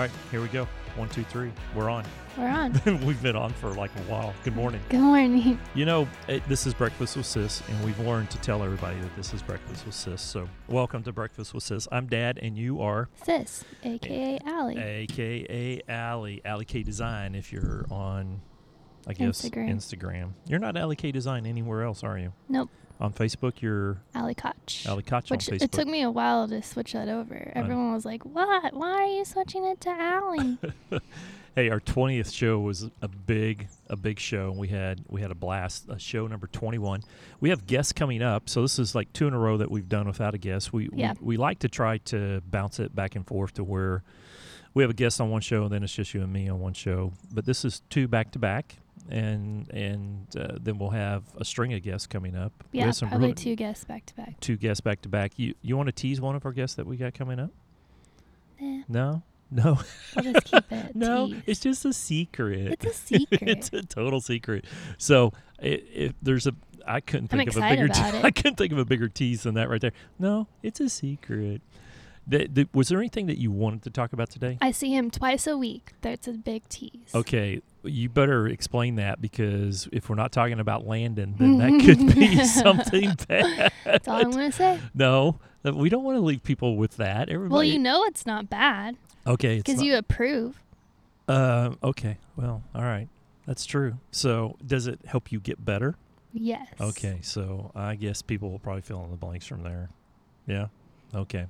All right, here we go. One, two, three. We're on. We're on. We've been on for like a while. Good morning. Good morning. You know, it, this is Breakfast with Sis, and we've learned to tell everybody that this is Breakfast with Sis. So, welcome to Breakfast with Sis. I'm Dad, and you are Sis, aka eh, Allie. AKA Allie, Allie K Design. If you're on, I guess Instagram. Instagram. You're not Allie K Design anywhere else, are you? Nope. On Facebook, you're Allie Koch. Ali Koch Which on Facebook. it took me a while to switch that over. Everyone was like, "What? Why are you switching it to Ali?" Hey, our twentieth show was a big, a big show. We had we had a blast. Uh, show number twenty one. We have guests coming up, so this is like two in a row that we've done without a guest. We Yeah. we, we like to try to bounce it back and forth to where we have a guest on one show, and then it's just you and me on one show. But this is two back to back, and and uh, then we'll have a string of guests coming up. We yeah, have some probably really- two guests back to back. two guests back to back. You you want to tease one of our guests that we got coming up? Eh, No, no, I'll just keep it. no. teased. It's just a secret. It's a secret. it's a total secret. So i if there's a, I couldn't I'm think of a bigger. te- I couldn't think of a bigger tease than that right there. No, it's a secret. Th- th- was there anything that you wanted to talk about today? I see him twice a week. That's a big tease. Okay, you better explain that because if we're not talking about Landon, then that could be something bad. That's all I'm gonna say. No, we don't want to leave people with that. Everybody. Well, you know it's not bad okay, because you approve. Uh, okay. Well, all right. That's true. So, does it help you get better? Yes. Okay. So, I guess people will probably fill in the blanks from there. Yeah. Okay.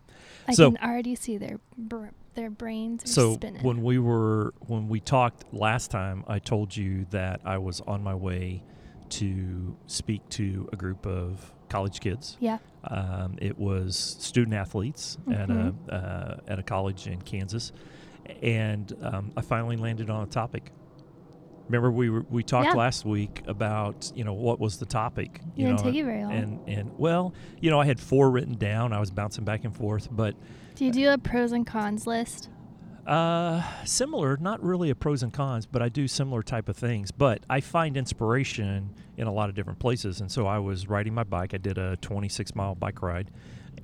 I So- can already see their br- their brains are So, spinning. when we were when we talked last time, I told you that I was on my way to speak to a group of college kids. yeah. Um, it was student athletes at a Mhm. uh, at a college in Kansas, and um, I finally landed on a topic. Remember, we were, we talked Yeah. last week about you know what was the topic. You know, didn't take it very long. and and well, you know, I had four written down. I was bouncing back and forth, but Do you do a pros and cons list? uh, similar, not really a pros and cons, but I do similar type of things. But I find inspiration in a lot of different places. And so I was riding my bike. I did a 26 mile bike ride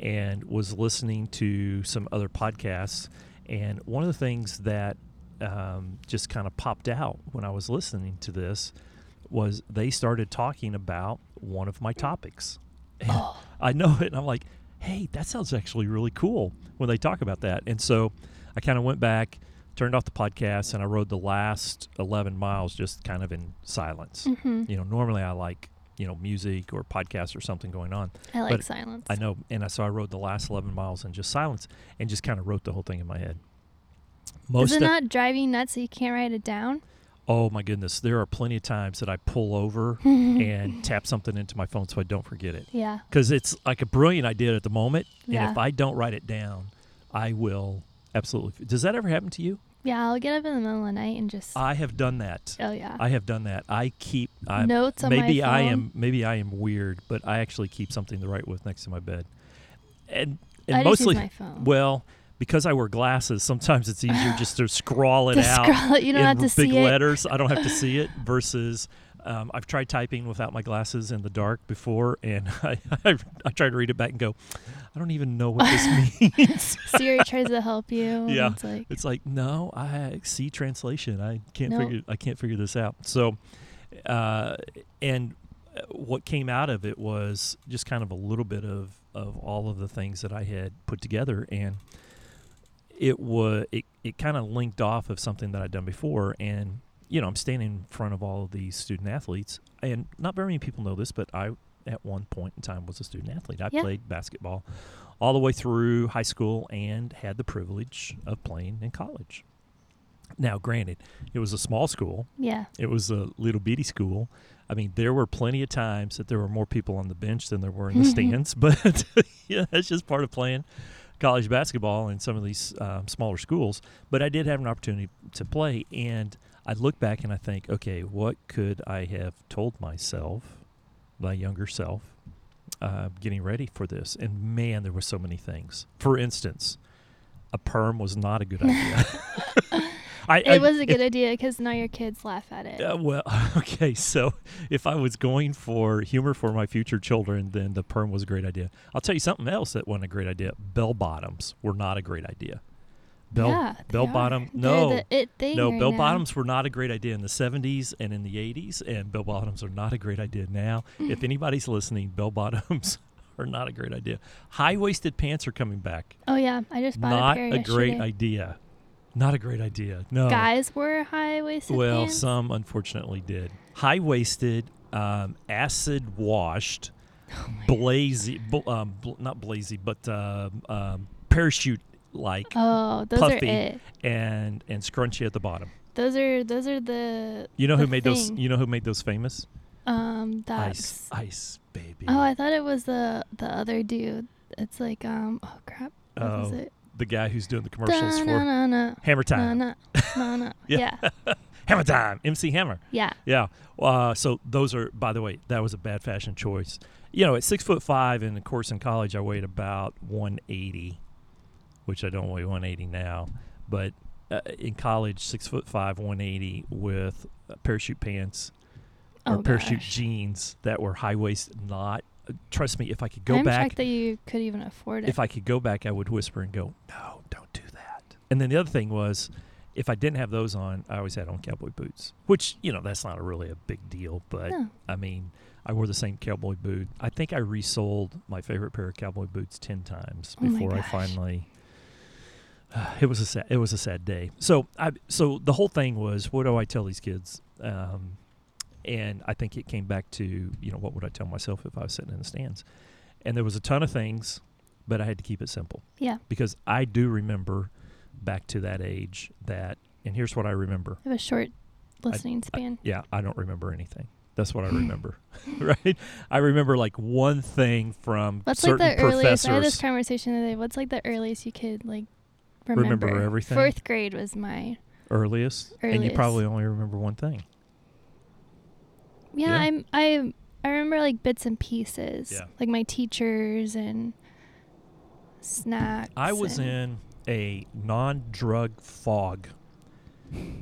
and was listening to some other podcasts. And one of the things that um, just kind of popped out when I was listening to this was they started talking about one of my topics. Oh. I know it, and I'm like, hey, that sounds actually really cool when they talk about that. And so I kind of went back, turned off the podcast, and I rode the last 11 miles just kind of in silence. hmm You know, normally I like, you know, music or podcast or something going on. I like silence. I know, and I, so I rode the last 11 miles in just silence and just kind of wrote the whole thing in my head. Most Does it of, not drive you nuts so you can't write it down? Oh my goodness, there are plenty of times that I pull over and tap something into my phone so I don't forget it. yeah. because it's like a brilliant idea at the moment, and Yeah. if I don't write it down, I will absolutely. Does that ever happen to you? Yeah, I'll get up in the middle of the night and just. I have done that. oh yeah. I have done that. I keep. I, Notes on maybe my I am. Maybe I am weird, but I actually keep something to write with next to my bed, and and I mostly my phone. well because I wear glasses. Sometimes it's easier just to scrawl it To out. scroll it, you don't in have to big see it. letters. I don't have to see it. Versus, um, I've tried typing without my glasses in the dark before, and I, I I try to read it back and go, I don't even know what this means. Siri tries to help you. Yeah. It's like, it's like no, I see translation. I can't Nope. figure I can't figure this out. So, uh, and what came out of it was just kind of a little bit of of all of the things that I had put together, and it was it, it kind of linked off of something that I'd done before, and you know I'm standing in front of all of these student athletes, and not very many people know this, but I at one point in time was a student athlete. I Yeah. played basketball all the way through high school and had the privilege of playing in college. Now, granted, it was a small school. yeah. It was a little bitty school. I mean, there were plenty of times that there were more people on the bench than there were in the stands, but yeah, that's just part of playing college basketball in some of these um, smaller schools. But I did have an opportunity to play, and I look back and I think, okay, what could I have told myself, my younger self, uh, getting ready for this? And man, there were so many things. For instance, a perm was not a good idea. I, It was a good idea because now your kids laugh at it. uh, well, okay. So if I was going for humor for my future children, then the perm was a great idea. I'll tell you something else that wasn't a great idea. Bell bottoms were not a great idea. Bell yeah, bell bottom- no. the no, right bell now. bottoms were not a great idea in the 70s and in the 80s, and bell bottoms are not a great idea now. if anybody's listening, bell bottoms are not a great idea. High waisted pants are coming back. Oh yeah, I just bought Not a pair a great idea. Not a great idea. No. Guys wore high waisted well, pants. some unfortunately did. High waisted, um, acid washed, Oh blazy, bl- um, bl- not blazy, but um um, parachute like, Oh, those puffy. are it. and and scrunchy at the bottom. Those are those are the You know who the made those? You know who made those famous? um Ice, that's. ice, baby. Oh, I thought it was the the other dude. It's like um oh crap. What was Oh, it? The guy who's doing the commercials for Hammer Time. Yeah. Hammer Time. MC Hammer. Yeah. Yeah. Uh, so those are, by the way, that was a bad fashion choice. You know, at six foot five, and of course in college I weighed about 180, which I don't weigh 180 now. But uh, in college, six foot five, 180 with uh, parachute pants or Oh parachute jeans that were high waist. Not. Uh, trust me, if I could go I'm back, that you could even afford it. if I could go back, I would whisper and go, "No, don't do that." And then the other thing was, if I didn't have those on, I always had on cowboy boots, which you know that's not a really a big deal, but No. I mean, I wore the same cowboy boot. I think I resold my favorite pair of cowboy boots ten times Oh before I finally. it was a sad. It was a sad day. So I. So the whole thing was, what do I tell these kids? Um, and I think it came back to you know what would I tell myself if I was sitting in the stands, and there was a ton of things, but I had to keep it simple yeah. because I do remember back to that age that, and here's what I remember. I have a short listening I- span. Yeah, I don't remember anything. That's what I remember, right? I remember like one thing from What's like certain the earliest? I had this conversation the other day. What's like the earliest you could like remember? Remember everything? Fourth grade was my. earliest, and you probably only remember one thing. Yeah, Yeah. I'm. I I remember like bits and pieces. Yeah. Like my teachers and snacks. I was in a non-drug fog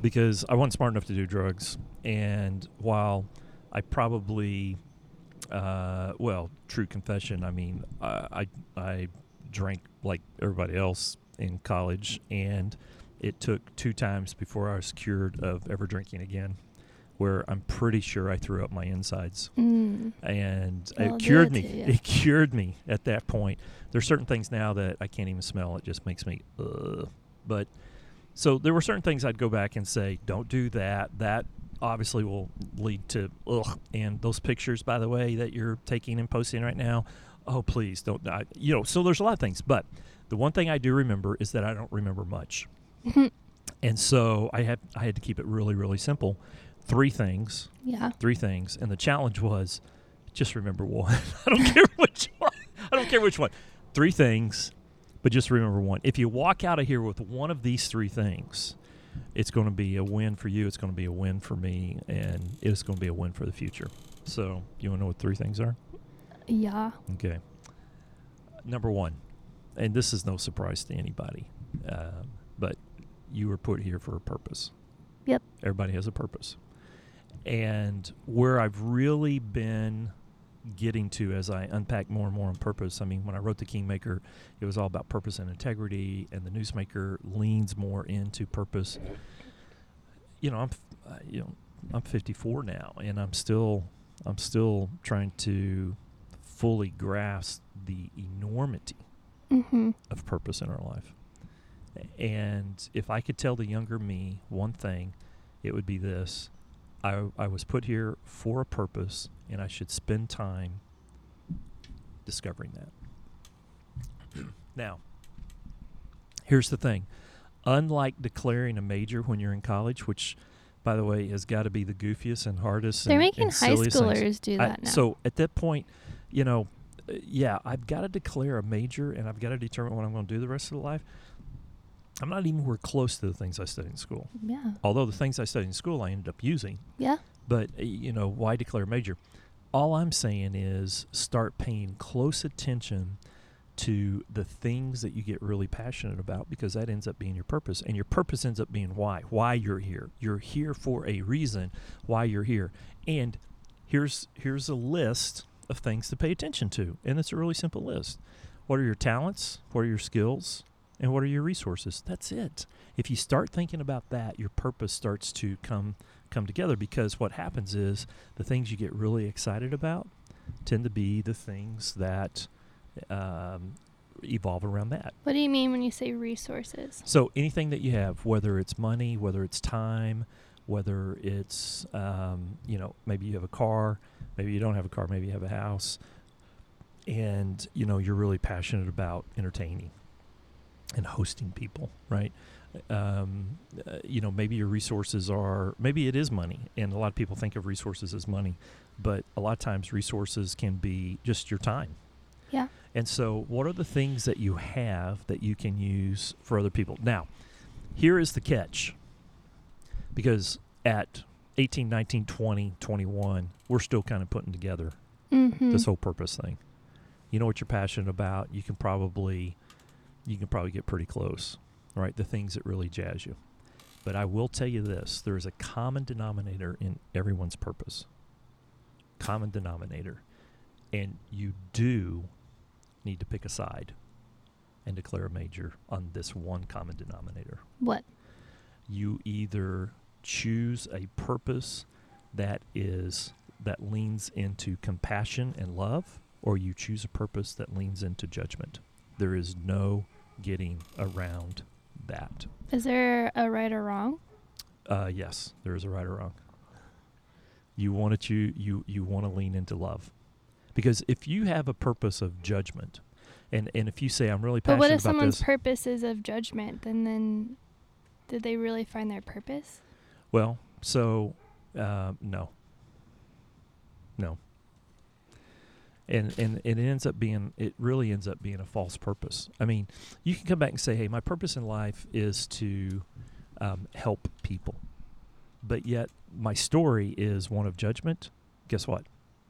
because I wasn't smart enough to do drugs, and while I probably, uh, well, true confession. I mean, uh, I I drank like everybody else in college, and it took two times before I was cured of ever drinking again. Where I'm pretty sure I threw up my insides Mm. and Well, it cured me. ya. It cured me at that point. There's certain things now that I can't even smell. It just makes me, ugh. But so there were certain things I'd go back and say, don't do that. That obviously will lead to ugh. And those pictures, by the way, that you're taking and posting right now, oh please don't. I, you know, so there's a lot of things. But the one thing I do remember is that I don't remember much. And so I had I had to keep it really really simple. Three things yeah. three things, and the challenge was just remember one. I don't care which one. I don't care which one. Three things, but just remember one. If you walk out of here with one of these three things, it's going to be a win for you. It's going to be a win for me, and it's going to be a win for the future. So, you want to know what three things are? Yeah. Okay. Number one, and this is no surprise to anybody, um, but you were put here for a purpose. Yep. Everybody has a purpose. And where I've really been getting to as I unpack more and more on purpose, I mean, when I wrote The Kingmaker, it was all about purpose and integrity, and The Newsmaker leans more into purpose. You know, I'm, uh, you know, I'm 54 now, and I'm still, I'm still trying to fully grasp the enormity Mm-hmm. of purpose in our life. And if I could tell the younger me one thing, it would be this. I, I was put here for a purpose, and I should spend time discovering that. now, here's the thing. Unlike declaring a major when you're in college, which, by the way, has got to be the goofiest and hardest They're and, making and high silliest things. schoolers do I- that now. So at that point, you know, uh, yeah, I've got to declare a major and I've got to determine what I'm going to do the rest of the life. I'm not even close to the things I studied in school. yeah. Although the things I studied in school I ended up using. Yeah. But, uh, you know, why declare a major? All I'm saying is start paying close attention to the things that you get really passionate about because that ends up being your purpose. And your purpose ends up being why. Why you're here. You're here for a reason why you're here. And here's here's a list of things to pay attention to. And it's a really simple list. What are your talents? What are your skills? And what are your resources? That's it. If you start thinking about that, your purpose starts to come come together because what happens is the things you get really excited about tend to be the things that um, evolve around that. What do you mean when you say resources? So anything that you have, whether it's money, whether it's time, whether it's um, you know maybe you have a car, maybe you don't have a car, maybe you have a house, and you know you're really passionate about entertaining and hosting people, right? Um, uh, you know maybe your resources are maybe it is money, and a lot of people think of resources as money, but a lot of times resources can be just your time. Yeah. And so, what are the things that you have that you can use for other people? Now, here is the catch. Because at 18, 19, 20, 21, we're still kind of putting together Mm-hmm. this whole purpose thing. You know what you're passionate about, you can probably you can probably get pretty close, right? The things that really jazz you. But I will tell you this, there is a common denominator in everyone's purpose. Common denominator. And you do need to pick a side and declare a major on this one common denominator. what? You either choose a purpose that is that leans into compassion and love or you choose a purpose that leans into judgment. There is no getting around that. Is there a right or wrong? Uh, yes, there is a right or wrong. You want to you you you want to lean into love, because if you have a purpose of judgment, and and if you say I'm really passionate about this, But what if someone's this, purpose is of judgment? Then then, did they really find their purpose? well, so uh, no, no, and and it ends up being it really ends up being a false purpose. I mean, you can come back and say, hey, my purpose in life is to um, help people, but yet my story is one of judgment. Guess what?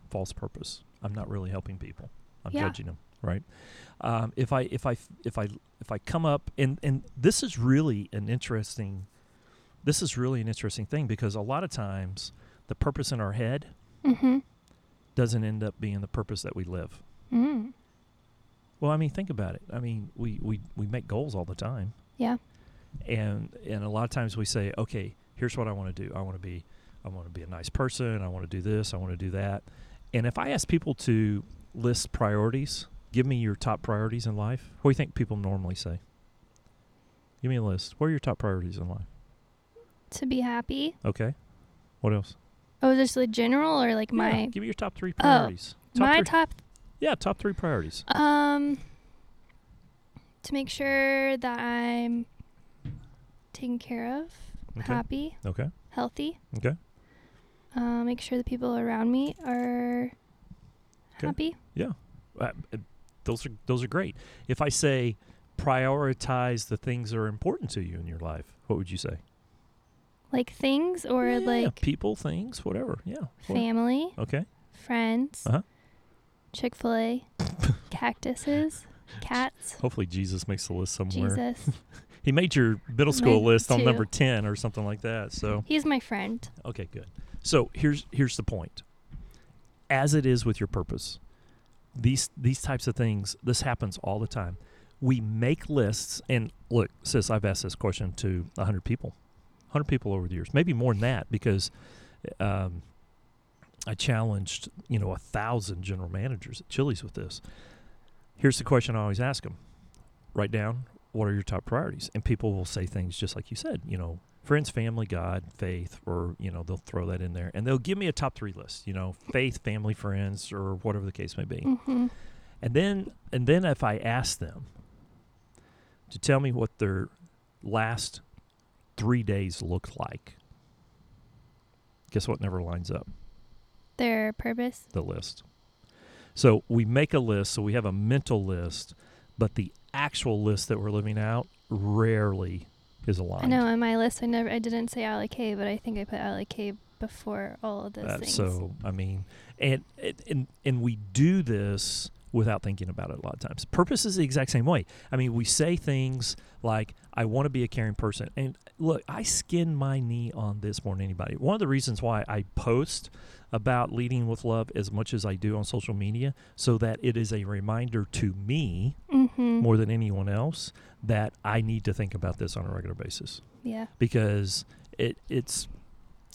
False purpose. I'm not really helping people. I'm Yeah. judging them, right? Um, if I if I if I if I come up and and this is really an interesting this is really an interesting thing because a lot of times the purpose in our head Mm-hmm. Doesn't end up being the purpose that we live. Mm. Well, I mean, think about it. I mean, we we we make goals all the time. Yeah. and and a lot of times we say okay here's what i want to do i want to be i want to be a nice person i want to do this i want to do that and if i ask people to list priorities give me your top priorities in life what do you think people normally say give me a list what are your top priorities in life To be happy. okay what else Oh, just the general or like Yeah, my give me your top three priorities top my three, top yeah top three priorities um to make sure that I'm taken care of, okay happy, okay healthy. okay Uh, make sure the people around me are Okay. happy. Yeah, uh, those are those are great. If I say prioritize the things that are important to you in your life, what would you say? Like things or Yeah, like people, things, whatever. Yeah. Family, Okay. friends, Uh-huh. Chick fil A, cactuses, cats, Hopefully Jesus makes the list somewhere. Jesus. He made your middle school list on number ten or something like that. So He's my friend. okay, good. So here's here's the point. As it is with your purpose, these these types of things, this happens all the time. We make lists, and look, sis, I've asked this question to hundred people, hundred people over the years, maybe more than that, because um, I challenged you know a thousand general managers at Chili's with this. Here's the question I always ask them: Write down what are your top priorities, and people will say things just like you said, you know, friends, family, God, faith, or you know they'll throw that in there, and they'll give me a top three list, you know, faith, family, friends, or whatever the case may be. Mm-hmm. And then and then if I ask them to tell me what their last three days looked like, guess what never lines up? Their purpose. The list. So we make a list, so we have a mental list, but the actual list that we're living out rarely is aligned. I know on my list I never I didn't say Ali K, but I think I put Ali K before all of those Uh, things. so I mean, and and and we do this without thinking about it a lot of times. Purpose is the exact same way. I mean, we say things like, "I want to be a caring person," and look, I skin my knee on this more than anybody. One of the reasons why I post about leading with love as much as I do on social media, so that it is a reminder to me hmm Mm-hmm. more than anyone else that I need to think about this on a regular basis Yeah. because it it's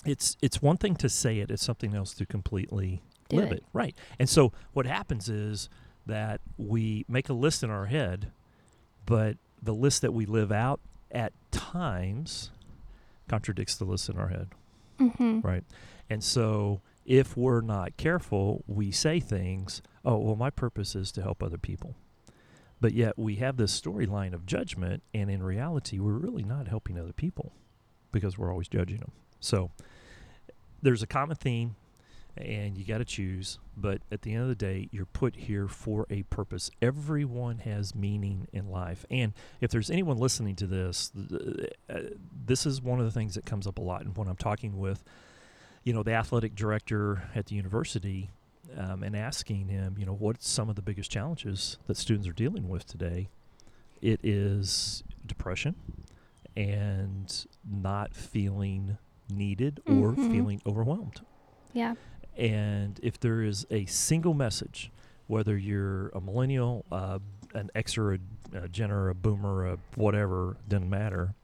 it's it's one thing to say it, it's something else to completely Do live it. it. Right. And so what happens is that we make a list in our head, but the list that we live out at times contradicts the list in our head. Mm-hmm. Right. And so if we're not careful, we say things, oh, well, my purpose is to help other people. But yet we have this storyline of judgment, and in reality, we're really not helping other people because we're always judging them. So there's a common theme, and you got to choose. But at the end of the day, you're put here for a purpose. Everyone has meaning in life. And if there's anyone listening to this, uh, this is one of the things that comes up a lot. And when I'm talking with, you know, the athletic director at the university um, and asking him, you know, what's some of the biggest challenges that students are dealing with today, it is depression and not feeling needed or Mhm. feeling overwhelmed. Yeah. And if there is a single message, whether you're a millennial, uh, an X or a, a Gen or a Boomer, a whatever, doesn't matter.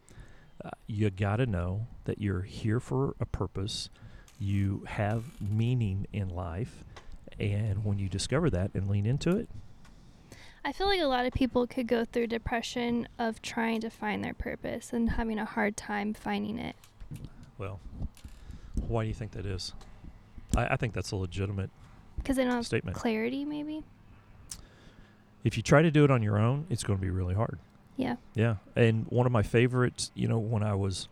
Uh, you got to know that you're here for a purpose. You have meaning in life. And when you discover that and lean into it, I feel like a lot of people could go through depression of trying to find their purpose and having a hard time finding it. well, why do you think that is? I, I think that's a legitimate Because they don't have statement. clarity, maybe. If you try to do it on your own, it's going to be really hard. Yeah. Yeah, and one of my favorites, you know, when I was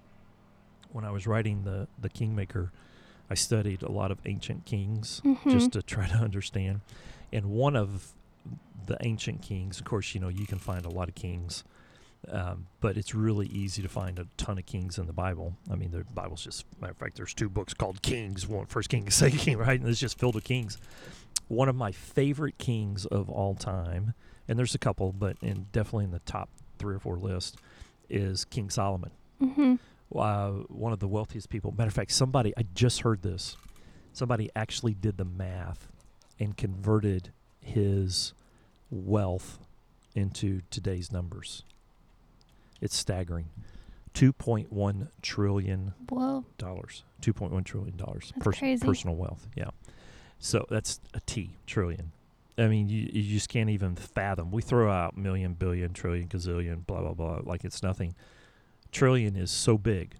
when I was writing the the Kingmaker, I studied a lot of ancient kings Mm-hmm. just to try to understand. And one of the ancient kings, of course, you know, you can find a lot of kings, um, but it's really easy to find a ton of kings in the Bible. I mean, the Bible's just matter of fact, there's two books called Kings, one First King and Second King, right? And it's just filled with kings. One of my favorite kings of all time, and there's a couple, but in definitely in the top three or four list, is King Solomon mm-hmm. uh, one of the wealthiest people. Matter of fact, somebody I just heard this. Somebody actually did the math and converted his wealth into today's numbers. It's staggering. Two point one trillion Whoa. dollars. Two point one trillion dollars. That's crazy. Personal wealth. Yeah. So that's a T trillion. I mean, you, you just can't even fathom. We throw out million, billion, trillion, gazillion, blah blah blah, like it's nothing. Trillion is so big.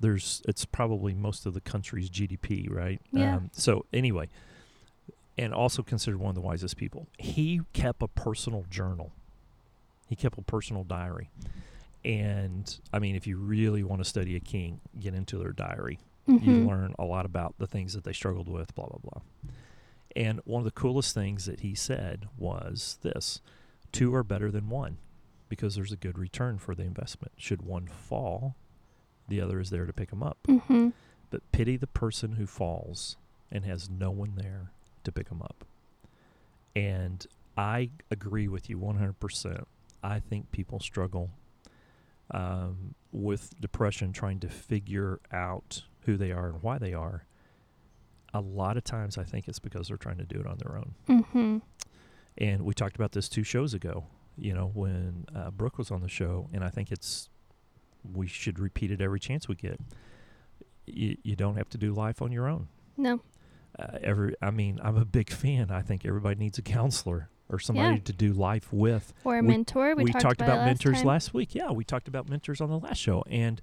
There's it's probably most of the country's GDP, right? Yeah. Um, so anyway, and also considered one of the wisest people. He kept a personal journal. He kept a personal diary. And I mean, if you really want to study a king, get into their diary you Mm-hmm. learn a lot about the things that they struggled with, blah, blah, blah. And one of the coolest things that he said was this two are better than one because there's a good return for the investment. Should one fall, the other is there to pick him up. Mm-hmm. But pity the person who falls and has no one there to pick him up. And I agree with you 100%. I think people struggle um, with depression trying to figure out who they are and why they are. A lot of times, I think it's because they're trying to do it on their own. Mm-hmm. And we talked about this two shows ago, you know, when uh, Brooke was on the show, and I think it's we should repeat it every chance we get. You, you don't have to do life on your own. No. Uh, every, I mean, I'm a big fan. I think everybody needs a counselor or somebody Yeah. to do life with. Or a We- mentor. We, We, talked, about, about, last mentors time. last week. Yeah, we talked about mentors on the last show, and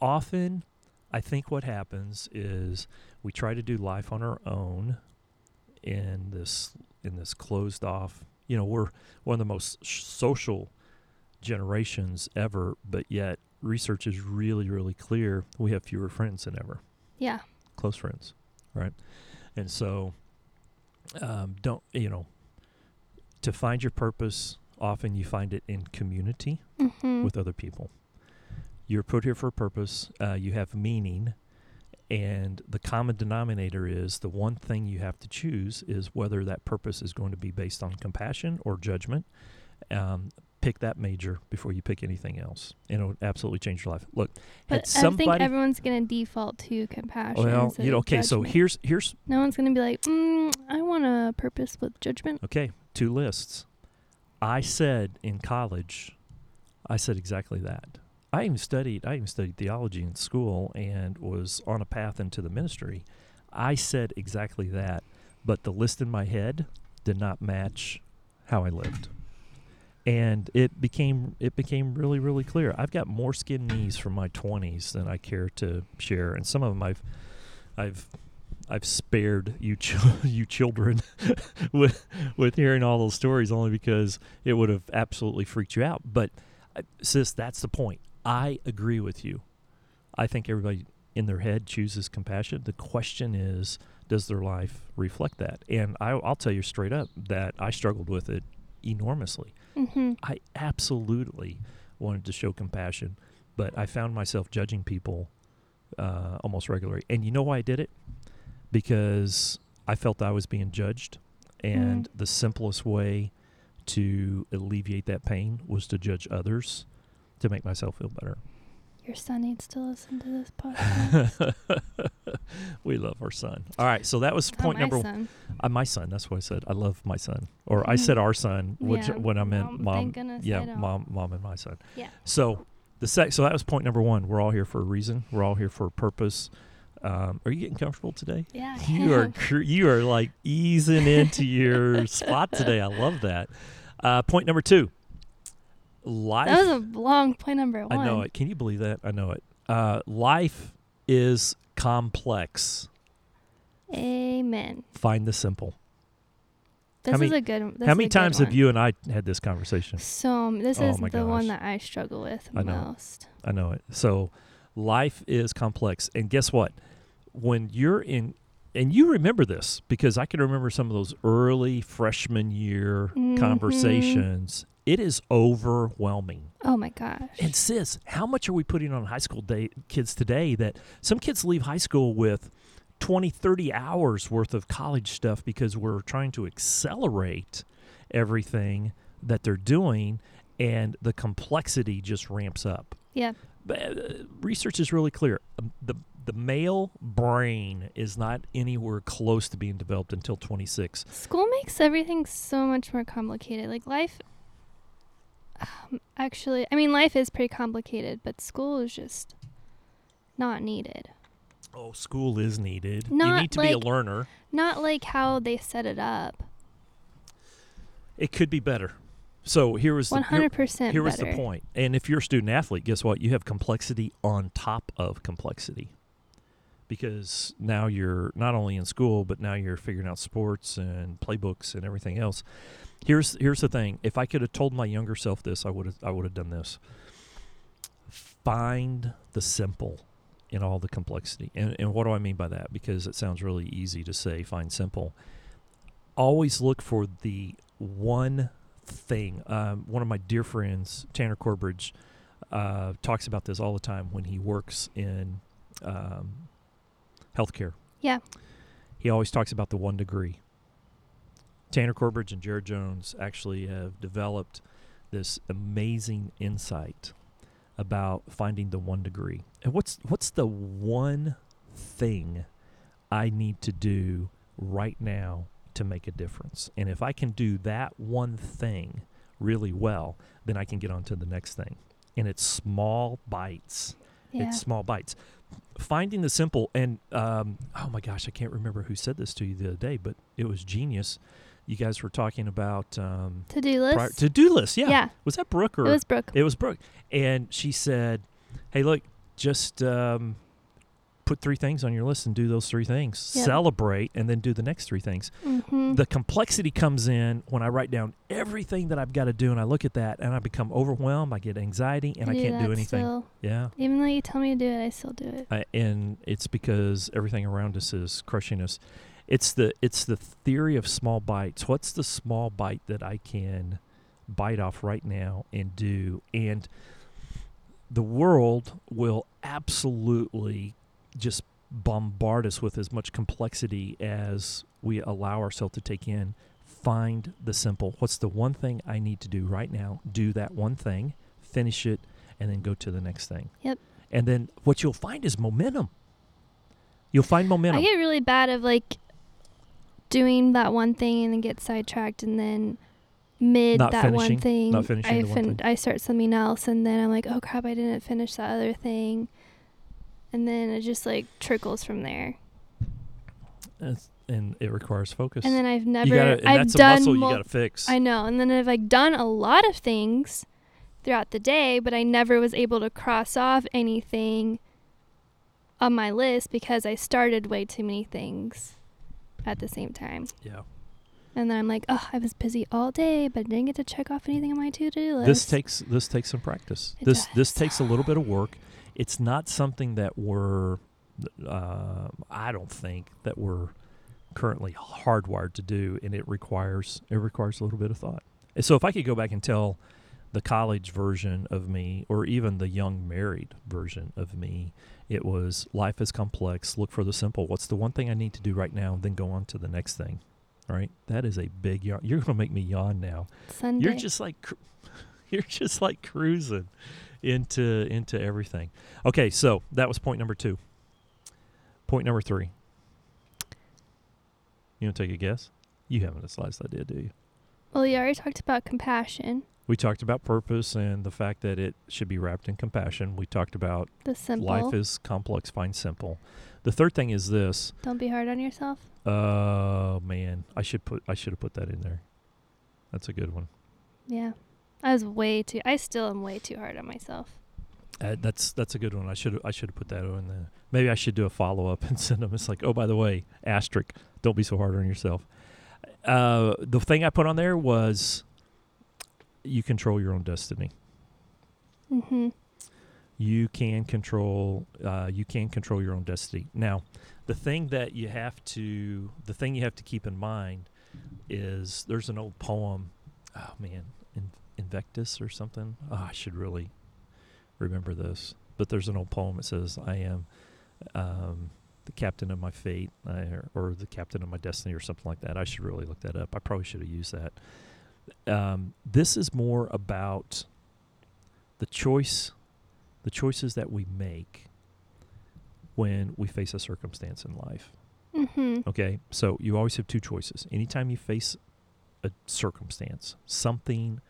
often, I think what happens is we try to do life on our own in this in this closed off. You know, we're one of the most social generations ever, but yet research is really, really clear. We have fewer friends than ever Yeah. close friends, right? And so, um, don't you know? To find your purpose, often you find it in community Mm-hmm. with other people. You're put here for a purpose. Uh, you have meaning, and the common denominator is the one thing you have to choose is whether that purpose is going to be based on compassion or judgment. Um, pick that major before you pick anything else, and it'll absolutely change your life. Look, But I think everyone's gonna default to compassion. well, you know, okay. So here's here's no one's gonna be like, mm, I want a purpose with judgment. Okay, two lists. I said in college, I said exactly that. I even studied. I even studied theology in school and was on a path into the ministry. I said exactly that, but the list in my head did not match how I lived, and it became it became really really clear. I've got more skin knees from my twenties than I care to share, and some of them I've I've I've spared you ch- you children with with hearing all those stories only because it would have absolutely freaked you out. But uh, sis, that's the point. I agree with you. I think everybody in their head chooses compassion. The question is, does their life reflect that? And I, I'll tell you straight up that I struggled with it enormously. Mm-hmm. I absolutely wanted to show compassion, but I found myself judging people uh, almost regularly. And you know why I did it? Because I felt I was being judged, and the simplest way to alleviate that pain was to judge others to make myself feel better. Your son needs to listen to this podcast. we love our son. All right, so that was point number. son. Uh, my son. That's what I said. I love my son, or I said our son, which Yeah, when I meant mom, mom. yeah, mom, mom, and my son. Yeah. So the sec. So that was point number one. We're all here for a reason. We're all here for a purpose. Um, are you getting comfortable today? Yeah. I You are am. you are like easing into your spot today. I love that. Uh, point number two. Life. That was a long point number one. I know it. Can you believe that? I know it. Uh, life is complex. Amen. Find the simple. This How many- is a good. This How many times have you and I had this conversation? So this Oh is the one that I struggle with I most. I know it. So life is complex. And guess what? When you're in and you remember this because I can remember some of those early freshman year Mhm. conversations. It is overwhelming. Oh my gosh. And sis, how much are we putting on high school day kids today that some kids leave high school with 20, 30 hours worth of college stuff because we're trying to accelerate everything that they're doing and the complexity just ramps up. yeah. But, uh, research is really clear. Um, the the male brain is not anywhere close to being developed until 26. School makes everything so much more complicated. Like life. Um, actually, I mean, life is pretty complicated, but school is just not needed. Oh, school is needed. you need to be a learner. Not like how they set it up. It could be better. So here was One hundred percent. Here was the point. And if you're a student athlete, guess what? You have complexity on top of complexity. Because now you're not only in school, but now you're figuring out sports and playbooks and everything else. Here's here's the thing. If I could have told my younger self this, I would have I would have done this. Find the simple in all the complexity. And and what do I mean by that? Because it sounds really easy to say find simple. Always look for the one thing. Um, one of my dear friends, Tanner Corbridge, uh, talks about this all the time when he works in um, healthcare. Yeah. He always talks about the one degree. Tanner Corbridge and Jared Jones actually have developed this amazing insight about finding the one degree. And what's what's the one thing I need to do right now to make a difference? And if I can do that one thing really well, then I can get on to the next thing. And it's small bites. Yeah. It's small bites. Finding the simple and um, oh my gosh, I can't remember who said this to you the other day, but it was genius. You guys were talking about um, to do list. to-do lists. Yeah. yeah. Was that Brooke or It was Brooke. it was Brooke, and she said, "Hey, look, just um, put three things on your list and do those three things. Yep. Celebrate, and then do the next three things." Mm-hmm. The complexity comes in when I write down everything that I've got to do, and I look at that, and I become overwhelmed. I get anxiety, and I, can't do anything. Still. Yeah, Even though you tell me to do it, I still do it. I, and it's because everything around us is crushing us. It's the it's the theory of small bites. What's the small bite that I can bite off right now and do? And the world will absolutely just bombard us with as much complexity as we allow ourselves to take in. Find the simple. What's the one thing I need to do right now? Do that one thing, finish it, and then go to the next thing. Yep. And then what you'll find is momentum. You'll find momentum. I get really bad of like doing that one thing and then get sidetracked and then mid Not that finishing- one thing. not finishing I one thing. I start something else, and then I'm like, oh crap, I didn't finish that other thing, and then it just like trickles from there. and, and it requires focus. And then I've never, gotta, and I've that's a done muscle mul- you got to fix. I know. And then I've like done a lot of things throughout the day, but I never was able to cross off anything on my list because I started way too many things at the same time. yeah. And then I'm like, oh, I was busy all day, but I didn't get to check off anything on my to-do list. This takes this takes some practice. It this this takes a little bit of work. It's not something that we're uh, I don't think that we're currently hardwired to do, and it requires it requires a little bit of thought. And so if I could go back and tell the college version of me, or even the young married version of me, it was life is complex. Look for the simple. What's the one thing I need to do right now? And then go on to the next thing. All right, that is a big yawn. You're going to make me yawn now. Sunday. You're just like you're just like cruising into into everything. Okay, so that was point number 2. Point number 3. You want to take a guess? You haven't the slightest idea, do you? well, you already talked about compassion, We talked about purpose and the fact that it should be wrapped in compassion. We talked about the simple. life is complex, find simple. The third thing is this. Don't be hard on yourself. Oh man, I should put I should have put that in there. That's a good one. Yeah. I was way too, I still am way too hard on myself. Uh, that's that's a good one. I should I should have put that on there. Maybe I should do a follow up and send them. It's like, oh, by the way, asterisk, don't be so hard on yourself. Uh, the thing I put on there was, you control your own destiny. Mm-hmm. You can control. Uh, you can control your own destiny. Now, the thing that you have to, the thing you have to keep in mind, is there's an old poem. Oh man, in, Invictus or something. Oh, I should really remember this. But there's an old poem that says, "I am um, the captain of my fate," I, or, the captain of my destiny, or something like that. I should really look that up. I probably should have used that. Um, this is more about the choice, the choices that we make when we face a circumstance in life. Mm-hmm. Okay, so you always have two choices. Anytime you face a circumstance, something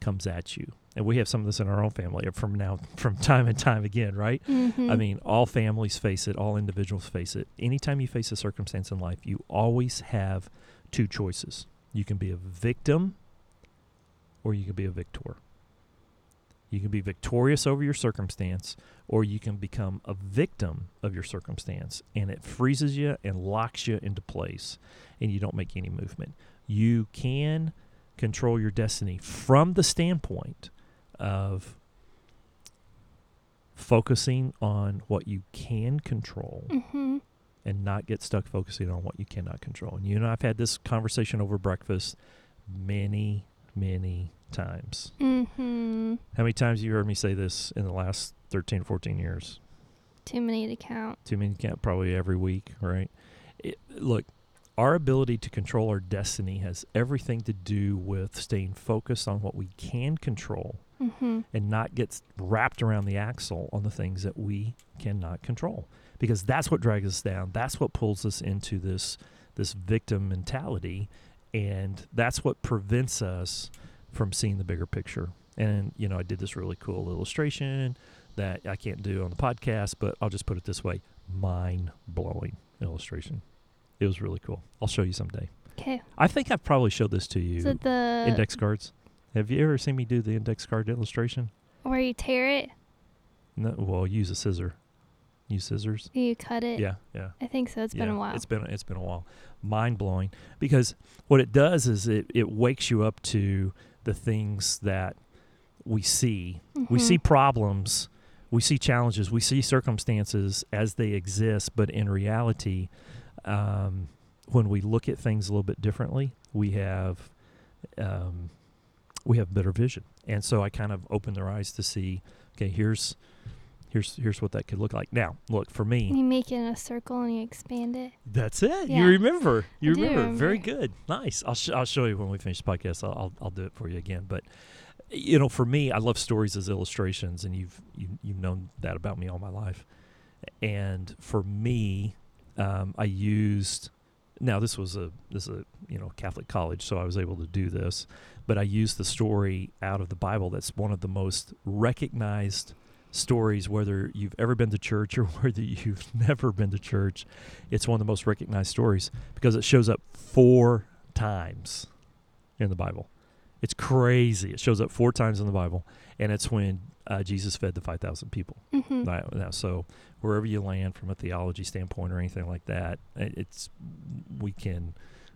comes at you, and we have some of this in our own family from now, from time and time again, right? Mm-hmm. I mean, all families face it, all individuals face it. Anytime you face a circumstance in life, you always have two choices. You can be a victim or you can be a victor. You can be victorious over your circumstance or you can become a victim of your circumstance and it freezes you and locks you into place and you don't make any movement. You can control your destiny from the standpoint of focusing on what you can control mm-hmm. and not get stuck focusing on what you cannot control. And you and I've had this conversation over breakfast many, many times. Mm-hmm. How many times have you heard me say this in the last 13, 14 years? Too many to count. Too many, can't probably every week, right? It, look, our ability to control our destiny has everything to do with staying focused on what we can control Mm-hmm. and not get wrapped around the axle on the things that we cannot control. Because that's what drags us down. That's what pulls us into this this victim mentality. And that's what prevents us from seeing the bigger picture. And you know i did this really cool illustration that i can't do on the podcast but i'll just put it this way. Mind blowing illustration it was really cool i'll show you someday Okay. i think i've probably showed this to you Is it the index cards have you ever seen me do the index card illustration where you tear it? No, well, use a scissor. Use scissors. You cut it? Yeah, yeah. I think so. It's been a while. It's been it's been a while. Mind blowing because what it does is it it wakes you up to the things that we see. We Mhm. see problems, we see challenges, we see circumstances as they exist, but in reality, um, when we look at things a little bit differently, we have um, we have better vision. And so I kind of open their eyes to see, okay, here's here's here's what that could look like. Now, look for me. You make it in a circle and you expand it. That's it. Yeah. You remember. You do remember. Very good. Nice. I'll sh- I'll show you when we finish the podcast. I'll, I'll I'll do it for you again. But you know, for me, I love stories as illustrations, and you've you, you've known that about me all my life. And for me, um, I used now this was a this is a you know Catholic college, so I was able to do this. But I used the story out of the Bible. That's one of the most recognized stories, whether you've ever been to church or whether you've never been to church. It's one of the most recognized stories because it shows up four times in the Bible. It's crazy. It shows up four times in the Bible, and it's when uh, Jesus fed the five thousand people. hmm Now, now, so wherever you land from a theology standpoint or anything like that, it's we can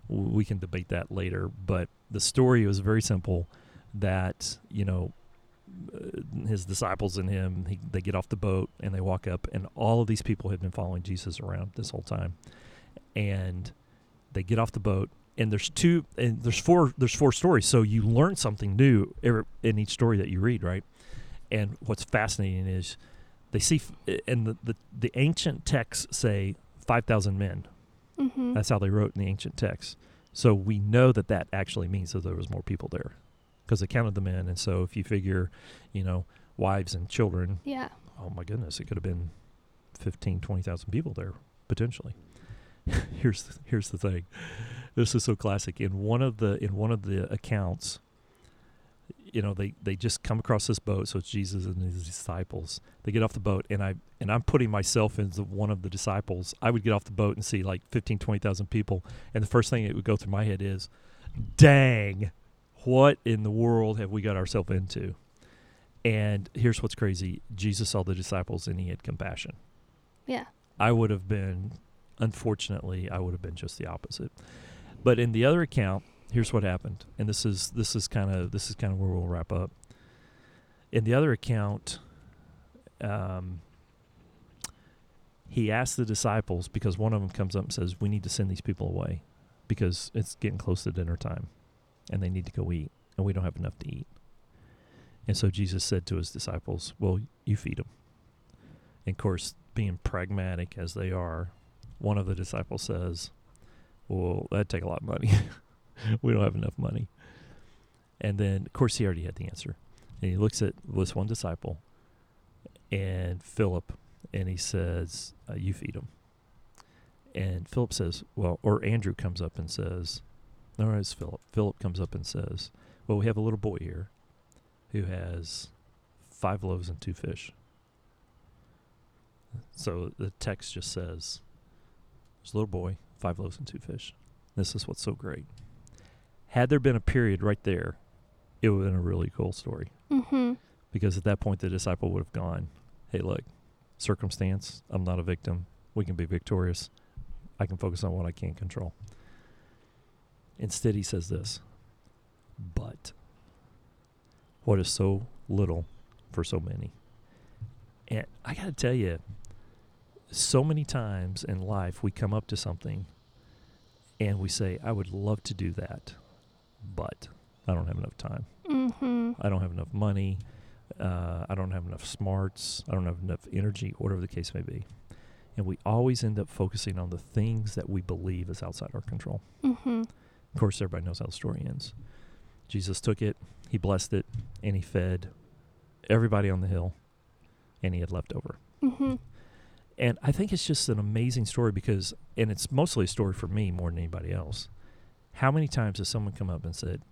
we can debate that later. But the story was very simple. That you know, uh, his disciples and him, he, they get off the boat and they walk up, and all of these people had been following Jesus around this whole time, and they get off the boat. And there's two, and there's four. There's four stories, so you learn something new every, in each story that you read, right? And what's fascinating is they see, f- and the, the, the ancient texts say 5,000 men. hmm That's how they wrote in the ancient texts. So we know that that actually means that there was more people there because they counted the men. And so if you figure, you know, wives and children, Yeah. oh my goodness, it could have been 15, 20,000 people there potentially. here's the, here's the thing. This is so classic. In one of the in one of the accounts, you know, they they just come across this boat. So it's Jesus and his disciples. They get off the boat, and I and I'm putting myself into one of the disciples. I would get off the boat and see like 15, 20,000 people, and the first thing that would go through my head is, "Dang, what in the world have we got ourselves into?" And here's what's crazy: Jesus saw the disciples, and he had compassion. Yeah. I would have been, unfortunately, I would have been just the opposite. But in the other account, here's what happened, and this is this is kind of this is kind of where we'll wrap up. In the other account, um, he asked the disciples because one of them comes up and says, "We need to send these people away because it's getting close to dinner time, and they need to go eat, and we don't have enough to eat." And so Jesus said to his disciples, "Well, you feed them." And of course, being pragmatic as they are, one of the disciples says, Well, that'd take a lot of money. we don't have enough money. And then, of course, he already had the answer. And he looks at this one disciple and Philip, and he says, uh, You feed him. And Philip says, Well, or Andrew comes up and says, No, it's Philip. Philip comes up and says, Well, we have a little boy here who has five loaves and two fish. So the text just says, "There's a little boy, five loaves and two fish." This is what's so great. Had there been a period right there, it would have been a really cool story hmm because at that point the disciple would have gone, "Hey, look, circumstance. I'm not a victim. We can be victorious. I can focus on what I can't control." Instead, he says this, "But what is so little for so many?" And I got to tell you, so many times in life we come up to something and we say, I would love to do that, but I don't have enough time. hmm I don't have enough money. Uh, I don't have enough smarts. I don't have enough energy, whatever the case may be. And we always end up focusing on the things that we believe is outside our control. hmm Of course, everybody knows how the story ends. Jesus took it, he blessed it, and he fed everybody on the hill, and he had left over. hmm And I think it's just an amazing story because, and it's mostly a story for me more than anybody else. How many times has someone come up and said,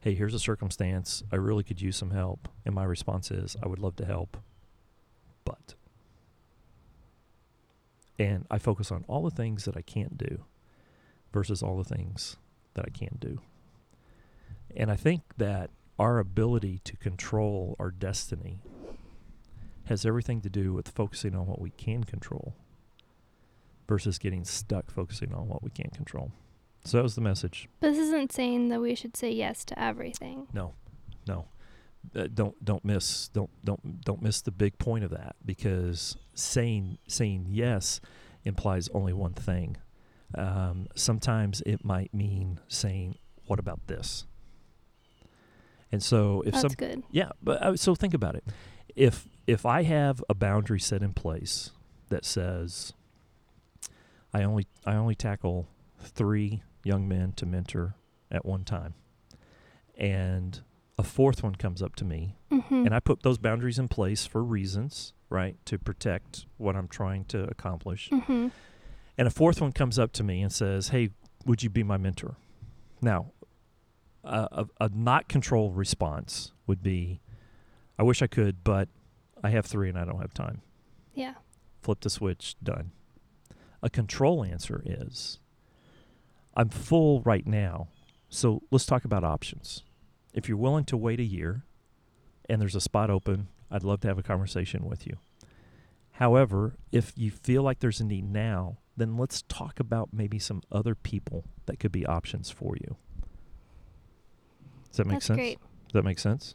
Hey, here's a circumstance. I really could use some help. And my response is, I would love to help, but. And I focus on all the things that I can't do versus all the things that I can do. And I think that our ability to control our destiny has everything to do with focusing on what we can control versus getting stuck focusing on what we can't control. So that was the message. But this isn't saying that we should say yes to everything. No, no, uh, don't don't miss don't don't don't miss the big point of that because saying saying yes implies only one thing. Um, sometimes it might mean saying, "What about this?" And so if That's some good. Yeah, but uh, so think about it. If if I have a boundary set in place that says I only I only tackle three young men to mentor at one time, and a fourth one comes up to me, hmm and I put those boundaries in place for reasons, right, to protect what I'm trying to accomplish. hmm And a fourth one comes up to me and says, "Hey, would you be my mentor? Now, uh, a, a not control response would be, I wish I could, but I have three and I don't have time. Yeah. Flip the switch, done. A control answer is, I'm full right now, so let's talk about options. If you're willing to wait a year and there's a spot open, I'd love to have a conversation with you. However, if you feel like there's a need now, then let's talk about maybe some other people that could be options for you. Does that make That's sense? great. Does that make sense?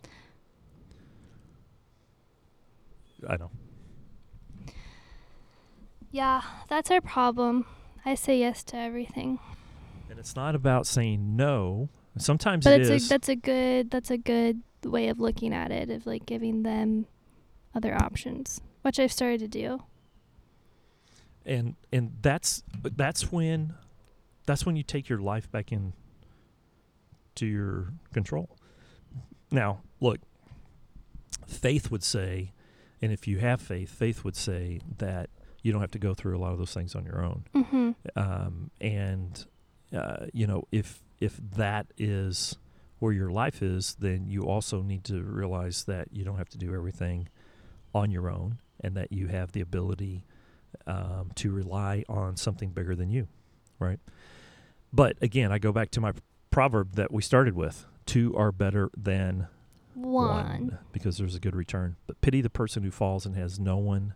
I know. Yeah, that's our problem. I say yes to everything. And it's not about saying no. Sometimes But it it's is. a that's a good that's a good way of looking at it of like giving them other options, which I've started to do. and and that's that's when that's when you take your life back in to your control now look faith would say and if you have faith faith would say that you don't have to go through a lot of those things on your own Mhm. um, and uh, you know if if that is where your life is then you also need to realize that you don't have to do everything on your own and that you have the ability um, to rely on something bigger than you right but again i go back to my proverb that we started with two are better than One. because there's a good return. But pity the person who falls and has no one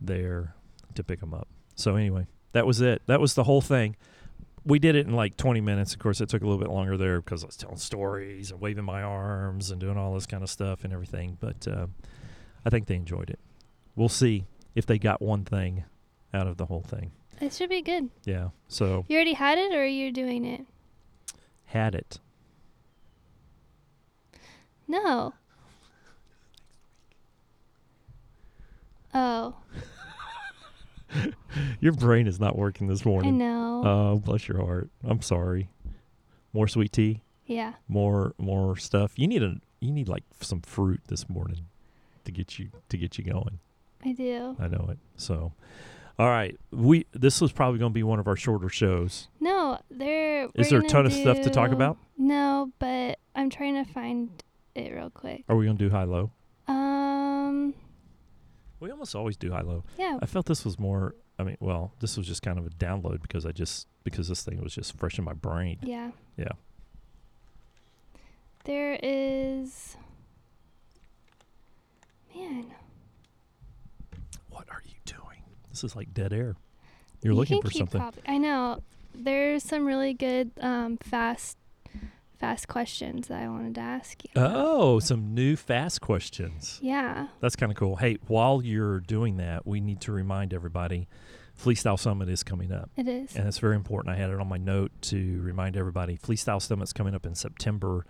there to pick them up. So anyway, that was it. That was the whole thing. We did it in like 20 minutes. Of course, it took a little bit longer there because I was telling stories and waving my arms and doing all this kind of stuff and everything. But uh, I think they enjoyed it. We'll see if they got one thing out of the whole thing. It should be good. Yeah. So You already had it or are you're doing it? had it. No. Oh, Your brain is not working this morning. I know. Oh, bless your heart. I'm sorry. More sweet tea. yeah. more more stuff. You need a you need like some fruit this morning to get you to get you going. I do. I know it. So, all right, we this was probably going to be one of our shorter shows. No, there. Is there a ton gonna of stuff to talk about? No, but I'm trying to find it real quick. Are we going to do high low? Um. We almost always do high low. Yeah. I felt this was more. I mean, well, this was just kind of a download because I just because this thing was just fresh in my brain. Yeah. Yeah. There is. Man. What are you doing? This is like dead air. You're you looking for something. copy- I know. There's some really good um, fast, fast questions that I wanted to ask you. Oh, some new fast questions. Yeah. That's kind of cool. Hey, while you're doing that, we need to remind everybody Freestyle Summit is coming up. It is. And it's very important. I had it on my note to remind everybody Freestyle Summit's coming up in September.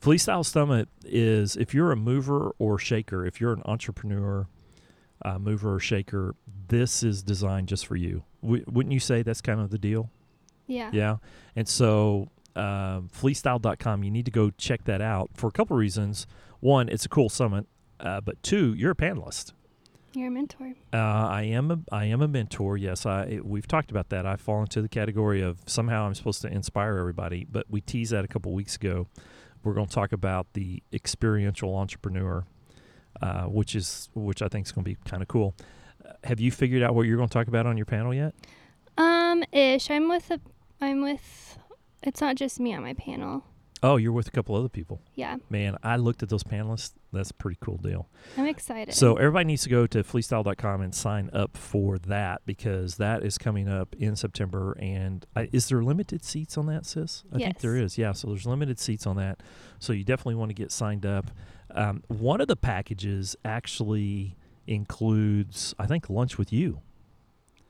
Freestyle Summit is if you're a mover or shaker, if you're an entrepreneur, uh, mover or shaker, this is designed just for you. W- wouldn't you say that's kind of the deal? yeah. Yeah. And so, um, freestyle.com, you need to go check that out for a couple reasons. One, it's a cool summit, uh, but two, you're a panelist. You're a mentor. Uh, I am a I am a mentor. Yes, I it- we've talked about that. I fall into the category of somehow I'm supposed to inspire everybody. But we teased that a couple weeks ago. We're going to talk about the experiential entrepreneur, uh, which is which I think is going to be kind of cool. Uh, have you figured out what you're going to talk about on your panel yet? Um, ish. I'm with a. I'm with. It's not just me on my panel. Oh, you're with a couple other people. Yeah, Man, I looked at those panelists. That's a pretty cool deal. I'm excited. So everybody needs to go to freestyle.com and sign up for that because that is coming up in September. And I, is there limited seats on that, sis? I think there is. Yeah. So there's limited seats on that. So you definitely want to get signed up. Um, one of the packages actually includes, I think, lunch with you.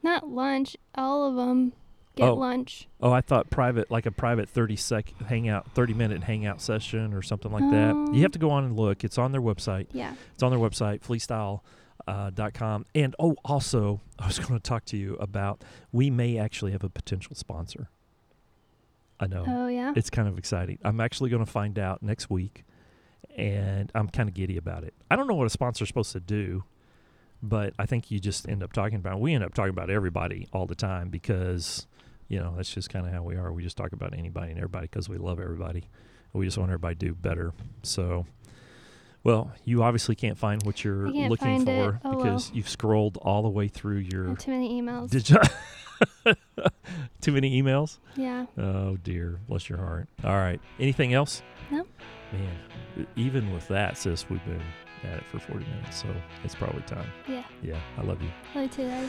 not lunch. All of them get Oh. lunch. Oh, I thought private, like a private 30 sec hangout, 30 minute hangout session or something like that. Um, You have to go on and look. It's on their website. Yeah. It's on their website, freestyle. Uh, dot com. And oh, also, I was going to talk to you about we may actually have a potential sponsor. I know. Oh yeah. It's kind of exciting. I'm actually going to find out next week, and I'm kind of giddy about it. I don't know what a sponsor's supposed to do, but I think you just end up talking about. We end up talking about everybody all the time because, you know, that's just kind of how we are. We just talk about anybody and everybody because we love everybody. We just want everybody to do better. So, well, you obviously can't find what you're looking for Oh, because you've scrolled all the way through your. too many emails. Did you? Too many emails? yeah. Oh dear, bless your heart. All right. Anything else? No. Man, even with that, sis, we've been at it for 40 minutes, so it's probably time. Yeah. Yeah, I love you. Love you too, Daddy.